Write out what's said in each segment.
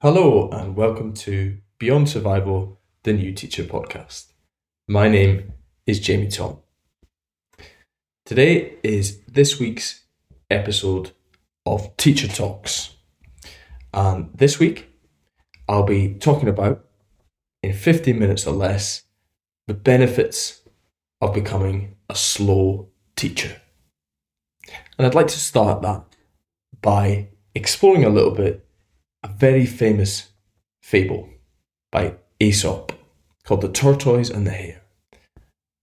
Hello, and welcome to Beyond Survival, the New Teacher podcast. My name is Jamie Thom. Today is this week's episode of Teacher Talks. And this week, I'll be talking about, in 15 minutes or less, the benefits of becoming a slow teacher. And I'd like to start that by exploring a little bit very famous fable by Aesop called The Tortoise and the Hare.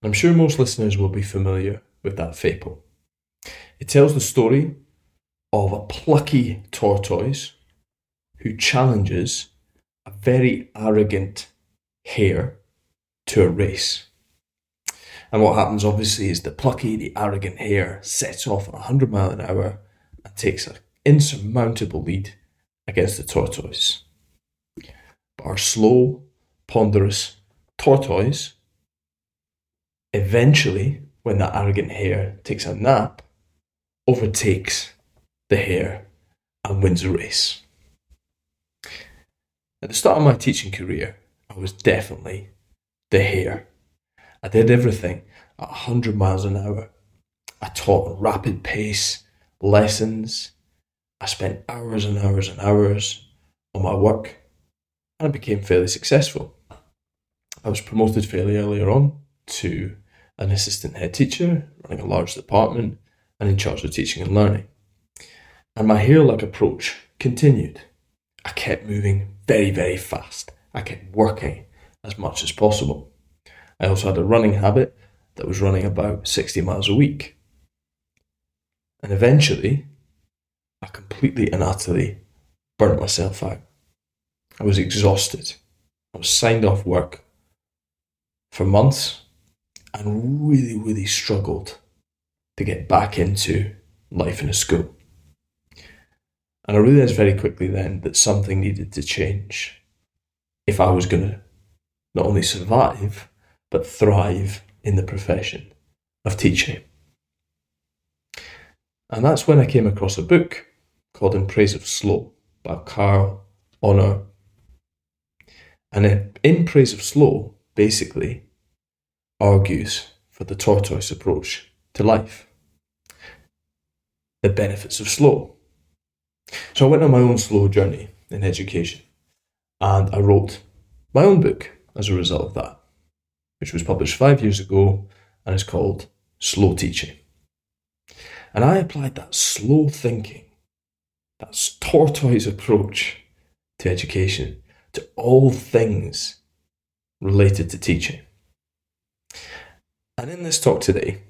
I'm sure most listeners will be familiar with that fable. It tells the story of a plucky tortoise who challenges a very arrogant hare to a race. And what happens, obviously, is the plucky, the arrogant hare sets off at 100 mile an hour and takes an insurmountable lead against the tortoise. But our slow, ponderous tortoise eventually, when that arrogant hare takes a nap, overtakes the hare and wins the race. At the start of my teaching career, I was definitely the hare. I did everything at 100 miles an hour. I taught rapid pace, lessons, I spent hours and hours and hours on my work and I became fairly successful. I was promoted fairly earlier on to an assistant head teacher, running a large department and in charge of teaching and learning. And my hare like approach continued. I kept moving very, very fast. I kept working as much as possible. I also had a running habit that was running about 60 miles a week. And eventually, completely and utterly burnt myself out. I was exhausted. I was signed off work for months and really, really struggled to get back into life in a school. And I realised very quickly then that something needed to change if I was going to not only survive, but thrive in the profession of teaching. And that's when I came across a book called In Praise of Slow by Carl Honoré. And In Praise of Slow basically argues for the tortoise approach to life, the benefits of slow. So I went on my own slow journey in education and I wrote my own book as a result of that, which was published five years ago and is called Slow Teaching. And I applied that slow thinking that tortoise approach to education, to all things related to teaching. And in this talk today,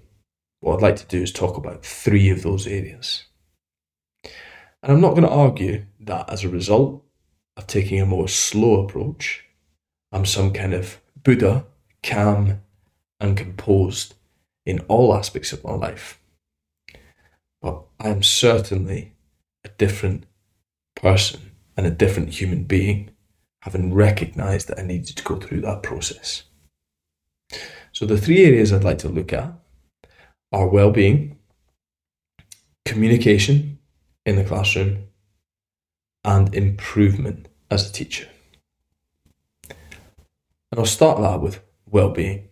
what I'd like to do is talk about three of those areas. And I'm not going to argue that as a result of taking a more slow approach, I'm some kind of Buddha, calm and composed in all aspects of my life. But I am certainly a different person and a different human being, having recognized that I needed to go through that process. So, the three areas I'd like to look at are well being, communication in the classroom, and improvement as a teacher. And I'll start that with well being.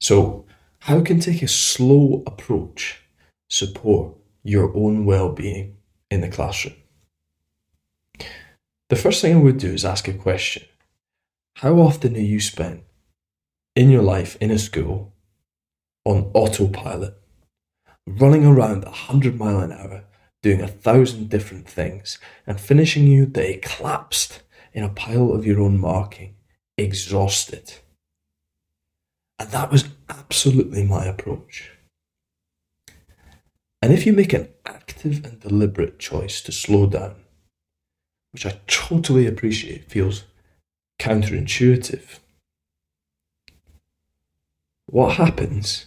So, how can take a slow approach support your own well being in the classroom. The first thing I would do is ask a question How often do you spend in your life in a school on autopilot, running around 100 mile an hour, doing a thousand different things, and finishing your day collapsed in a pile of your own marking, exhausted? And that was absolutely my approach. And if you make an active and deliberate choice to slow down, which I totally appreciate, feels counterintuitive, what happens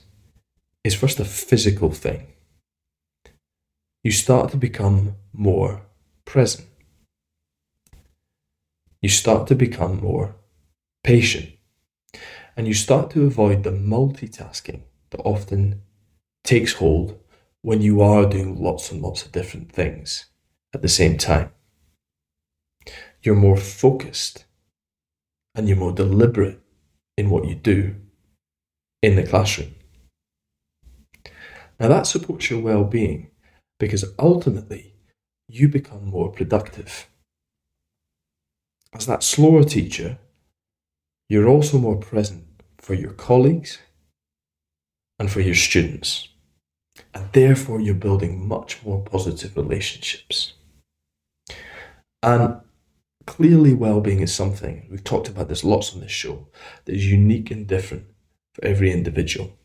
is first a physical thing. You start to become more present. You start to become more patient. And you start to avoid the multitasking that often takes hold when you are doing lots and lots of different things at the same time. you're more focused and you're more deliberate in what you do in the classroom. Now, that supports your well being because ultimately you become more productive. As that slower teacher, you're also more present for your colleagues and for your students. And therefore, you're building much more positive relationships. And clearly, well being is something, we've talked about this lots on this show, that is unique and different for every individual.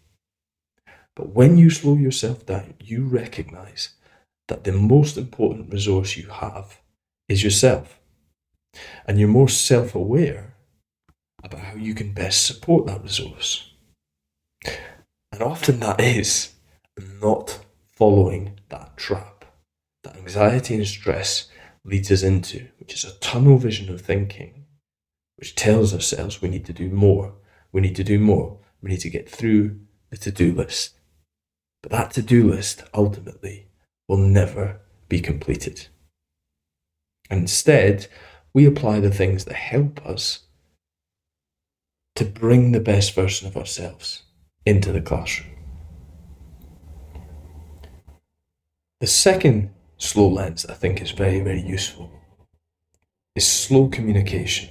But when you slow yourself down, you recognize that the most important resource you have is yourself. And you're more self aware about how you can best support that resource. And often that is not following that trap that anxiety and stress leads us into, which is a tunnel vision of thinking, which tells ourselves we need to do more, we need to do more, we need to get through the to do list. But that to do list ultimately will never be completed. Instead, we apply the things that help us to bring the best version of ourselves into the classroom. The second slow lens I think is very, very useful is slow communication.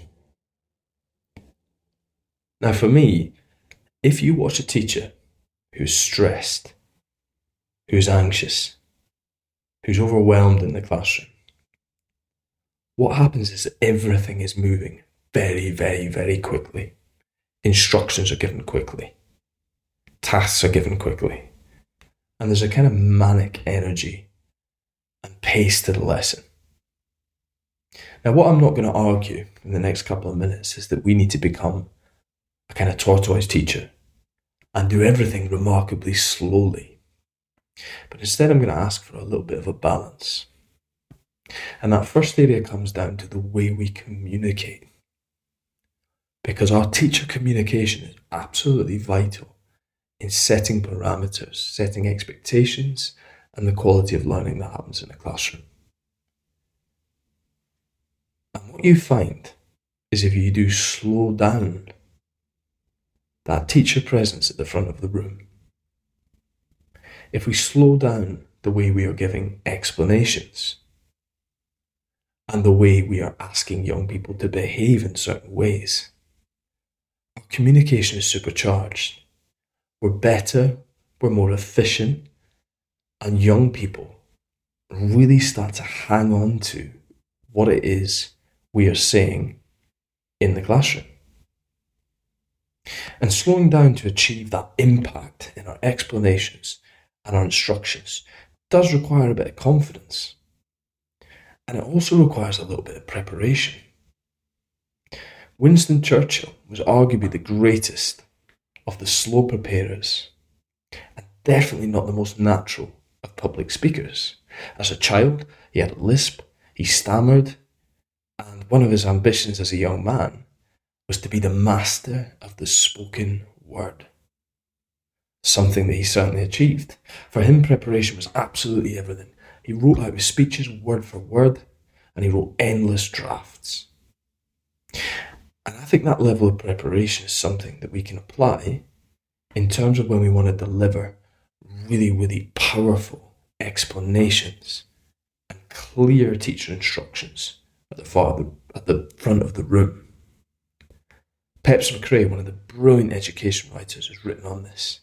Now, for me, if you watch a teacher who's stressed, who's anxious, who's overwhelmed in the classroom, what happens is everything is moving very, very, very quickly. Instructions are given quickly, tasks are given quickly, and there's a kind of manic energy and pace to the lesson. Now, what I'm not going to argue in the next couple of minutes is that we need to become a kind of tortoise teacher and do everything remarkably slowly. But instead, I'm going to ask for a little bit of a balance. And that first area comes down to the way we communicate. Because our teacher communication is absolutely vital in setting parameters, setting expectations, and the quality of learning that happens in a classroom. And what you find is if you do slow down that teacher presence at the front of the room, if we slow down the way we are giving explanations and the way we are asking young people to behave in certain ways, our communication is supercharged. We're better, we're more efficient, and young people really start to hang on to what it is we are saying in the classroom. And slowing down to achieve that impact in our explanations and our instructions does require a bit of confidence. And it also requires a little bit of preparation. Winston Churchill was arguably the greatest of the slow preparers, and definitely not the most natural of public speakers. As a child, he had a lisp, he stammered, and one of his ambitions as a young man was to be the master of the spoken word. Something that he certainly achieved. For him, preparation was absolutely everything. He wrote out his speeches word for word, and he wrote endless drafts. And I think that level of preparation is something that we can apply in terms of when we want to deliver really, really powerful explanations and clear teacher instructions at the, far, at the front of the room. Peps Mccrea, one of the brilliant education writers, has written on this.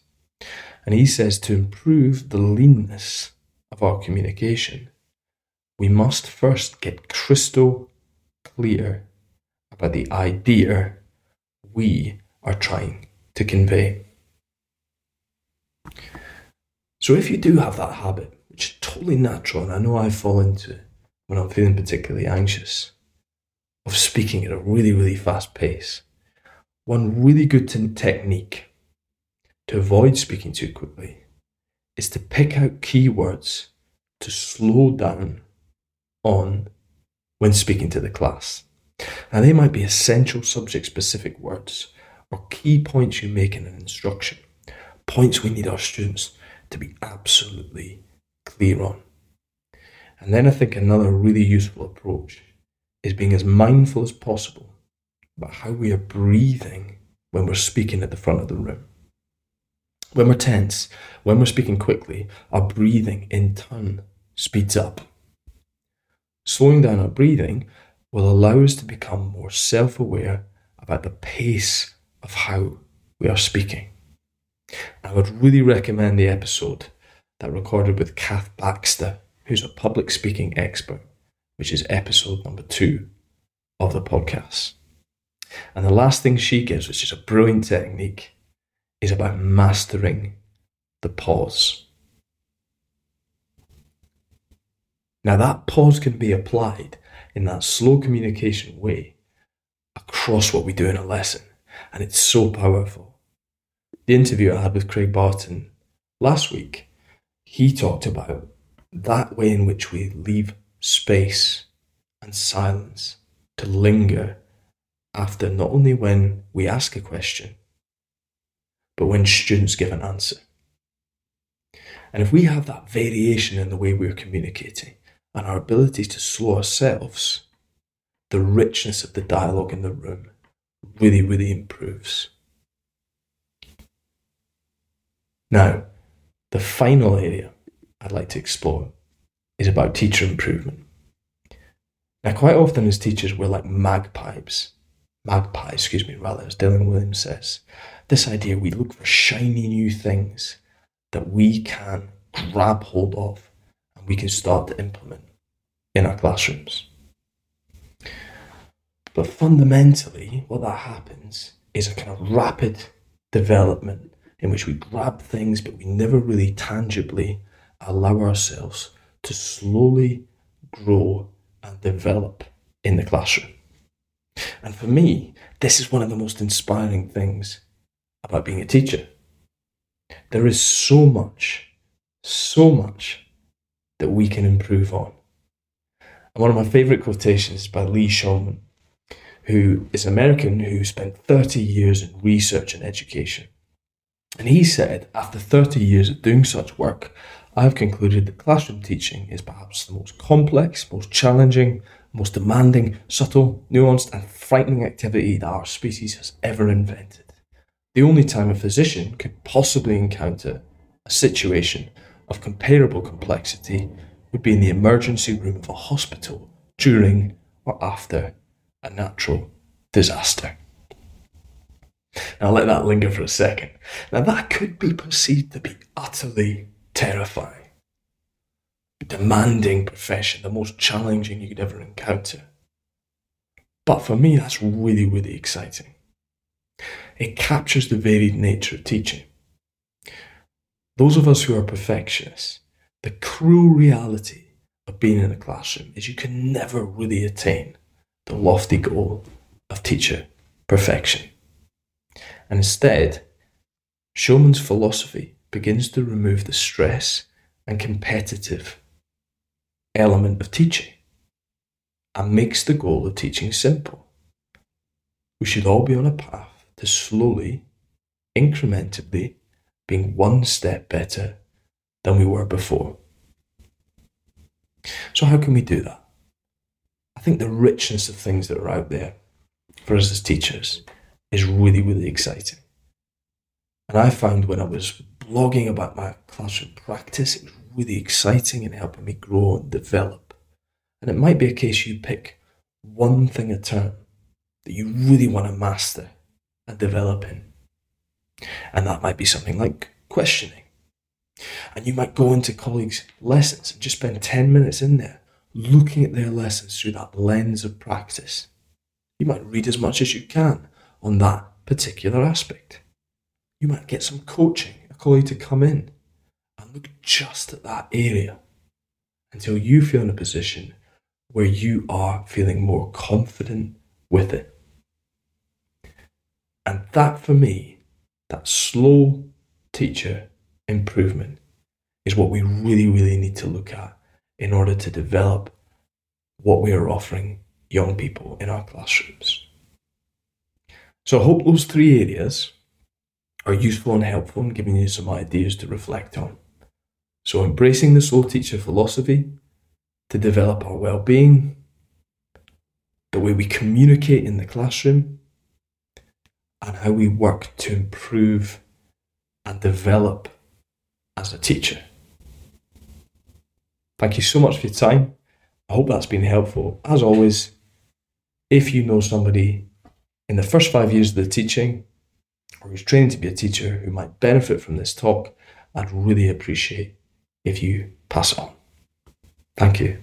And he says to improve the leanness of our communication, we must first get crystal clear about the idea we are trying to convey. So if you do have that habit, which is totally natural, and I know I fall into it when I'm feeling particularly anxious, of speaking at a really, really fast pace, one really good technique to avoid speaking too quickly is to pick out keywords to slow down on when speaking to the class. Now, they might be essential subject specific words or key points you make in an instruction, points we need our students to be absolutely clear on. And then I think another really useful approach is being as mindful as possible about how we are breathing when we're speaking at the front of the room. When we're tense, when we're speaking quickly, our breathing in turn speeds up. Slowing down our breathing will allow us to become more self aware about the pace of how we are speaking. I would really recommend the episode that recorded with Kath Baxter, who's a public speaking expert, which is episode number two of the podcast. And the last thing she gives, which is a brilliant technique, is about mastering the pause. Now, that pause can be applied in that slow communication way across what we do in a lesson, and it's so powerful. The interview I had with Craig Barton last week, he talked about that way in which we leave space and silence to linger after not only when we ask a question, but when students give an answer. And if we have that variation in the way we're communicating and our ability to slow ourselves, the richness of the dialogue in the room really, really improves. Now, the final area I'd like to explore is about teacher improvement. Now, quite often as teachers, we're like magpies. Magpie, excuse me, rather, as Dylan Williams says. This idea we look for shiny new things that we can grab hold of and we can start to implement in our classrooms. But fundamentally, what that happens is a kind of rapid development in which we grab things, but we never really tangibly allow ourselves to slowly grow and develop in the classroom. And for me, this is one of the most inspiring things about being a teacher. There is so much, so much that we can improve on. And one of my favorite quotations is by Lee Shulman, who is American who spent 30 years in research and education. And he said, after 30 years of doing such work, I have concluded that classroom teaching is perhaps the most complex, most challenging, most demanding, subtle, nuanced, and frightening activity that our species has ever invented. The only time a physician could possibly encounter a situation of comparable complexity would be in the emergency room of a hospital during or after a natural disaster. Now, I'll let that linger for a second. Now, that could be perceived to be utterly terrifying, demanding profession, the most challenging you could ever encounter. But for me, that's really, really exciting. It captures the varied nature of teaching. Those of us who are perfectionists, the cruel reality of being in a classroom is you can never really attain the lofty goal of teacher perfection. And instead, Shulman's philosophy begins to remove the stress and competitive element of teaching and makes the goal of teaching simple. We should all be on a path to slowly, incrementally, being one step better than we were before. So, how can we do that? I think the richness of things that are out there for us as teachers is really, really exciting. And I found when I was blogging about my classroom practice, it was really exciting and helping me grow and develop. And it might be a case you pick one thing a term that you really want to master and develop in. And that might be something like questioning. And you might go into colleagues' lessons and just spend 10 minutes in there looking at their lessons through that lens of practice. You might read as much as you can on that particular aspect. You might get some coaching, a colleague to come in and look just at that area until you feel in a position where you are feeling more confident with it. And that for me, that slow teacher improvement is what we really, really need to look at in order to develop what we are offering young people in our classrooms. So I hope those three areas are useful and helpful in giving you some ideas to reflect on. So embracing the slow teacher philosophy to develop our well-being, the way we communicate in the classroom, and how we work to improve and develop as a teacher. Thank you so much for your time. I hope that's been helpful. As always, if you know somebody in the first five years of the teaching or who's training to be a teacher who might benefit from this talk, I'd really appreciate if you pass it on. Thank you.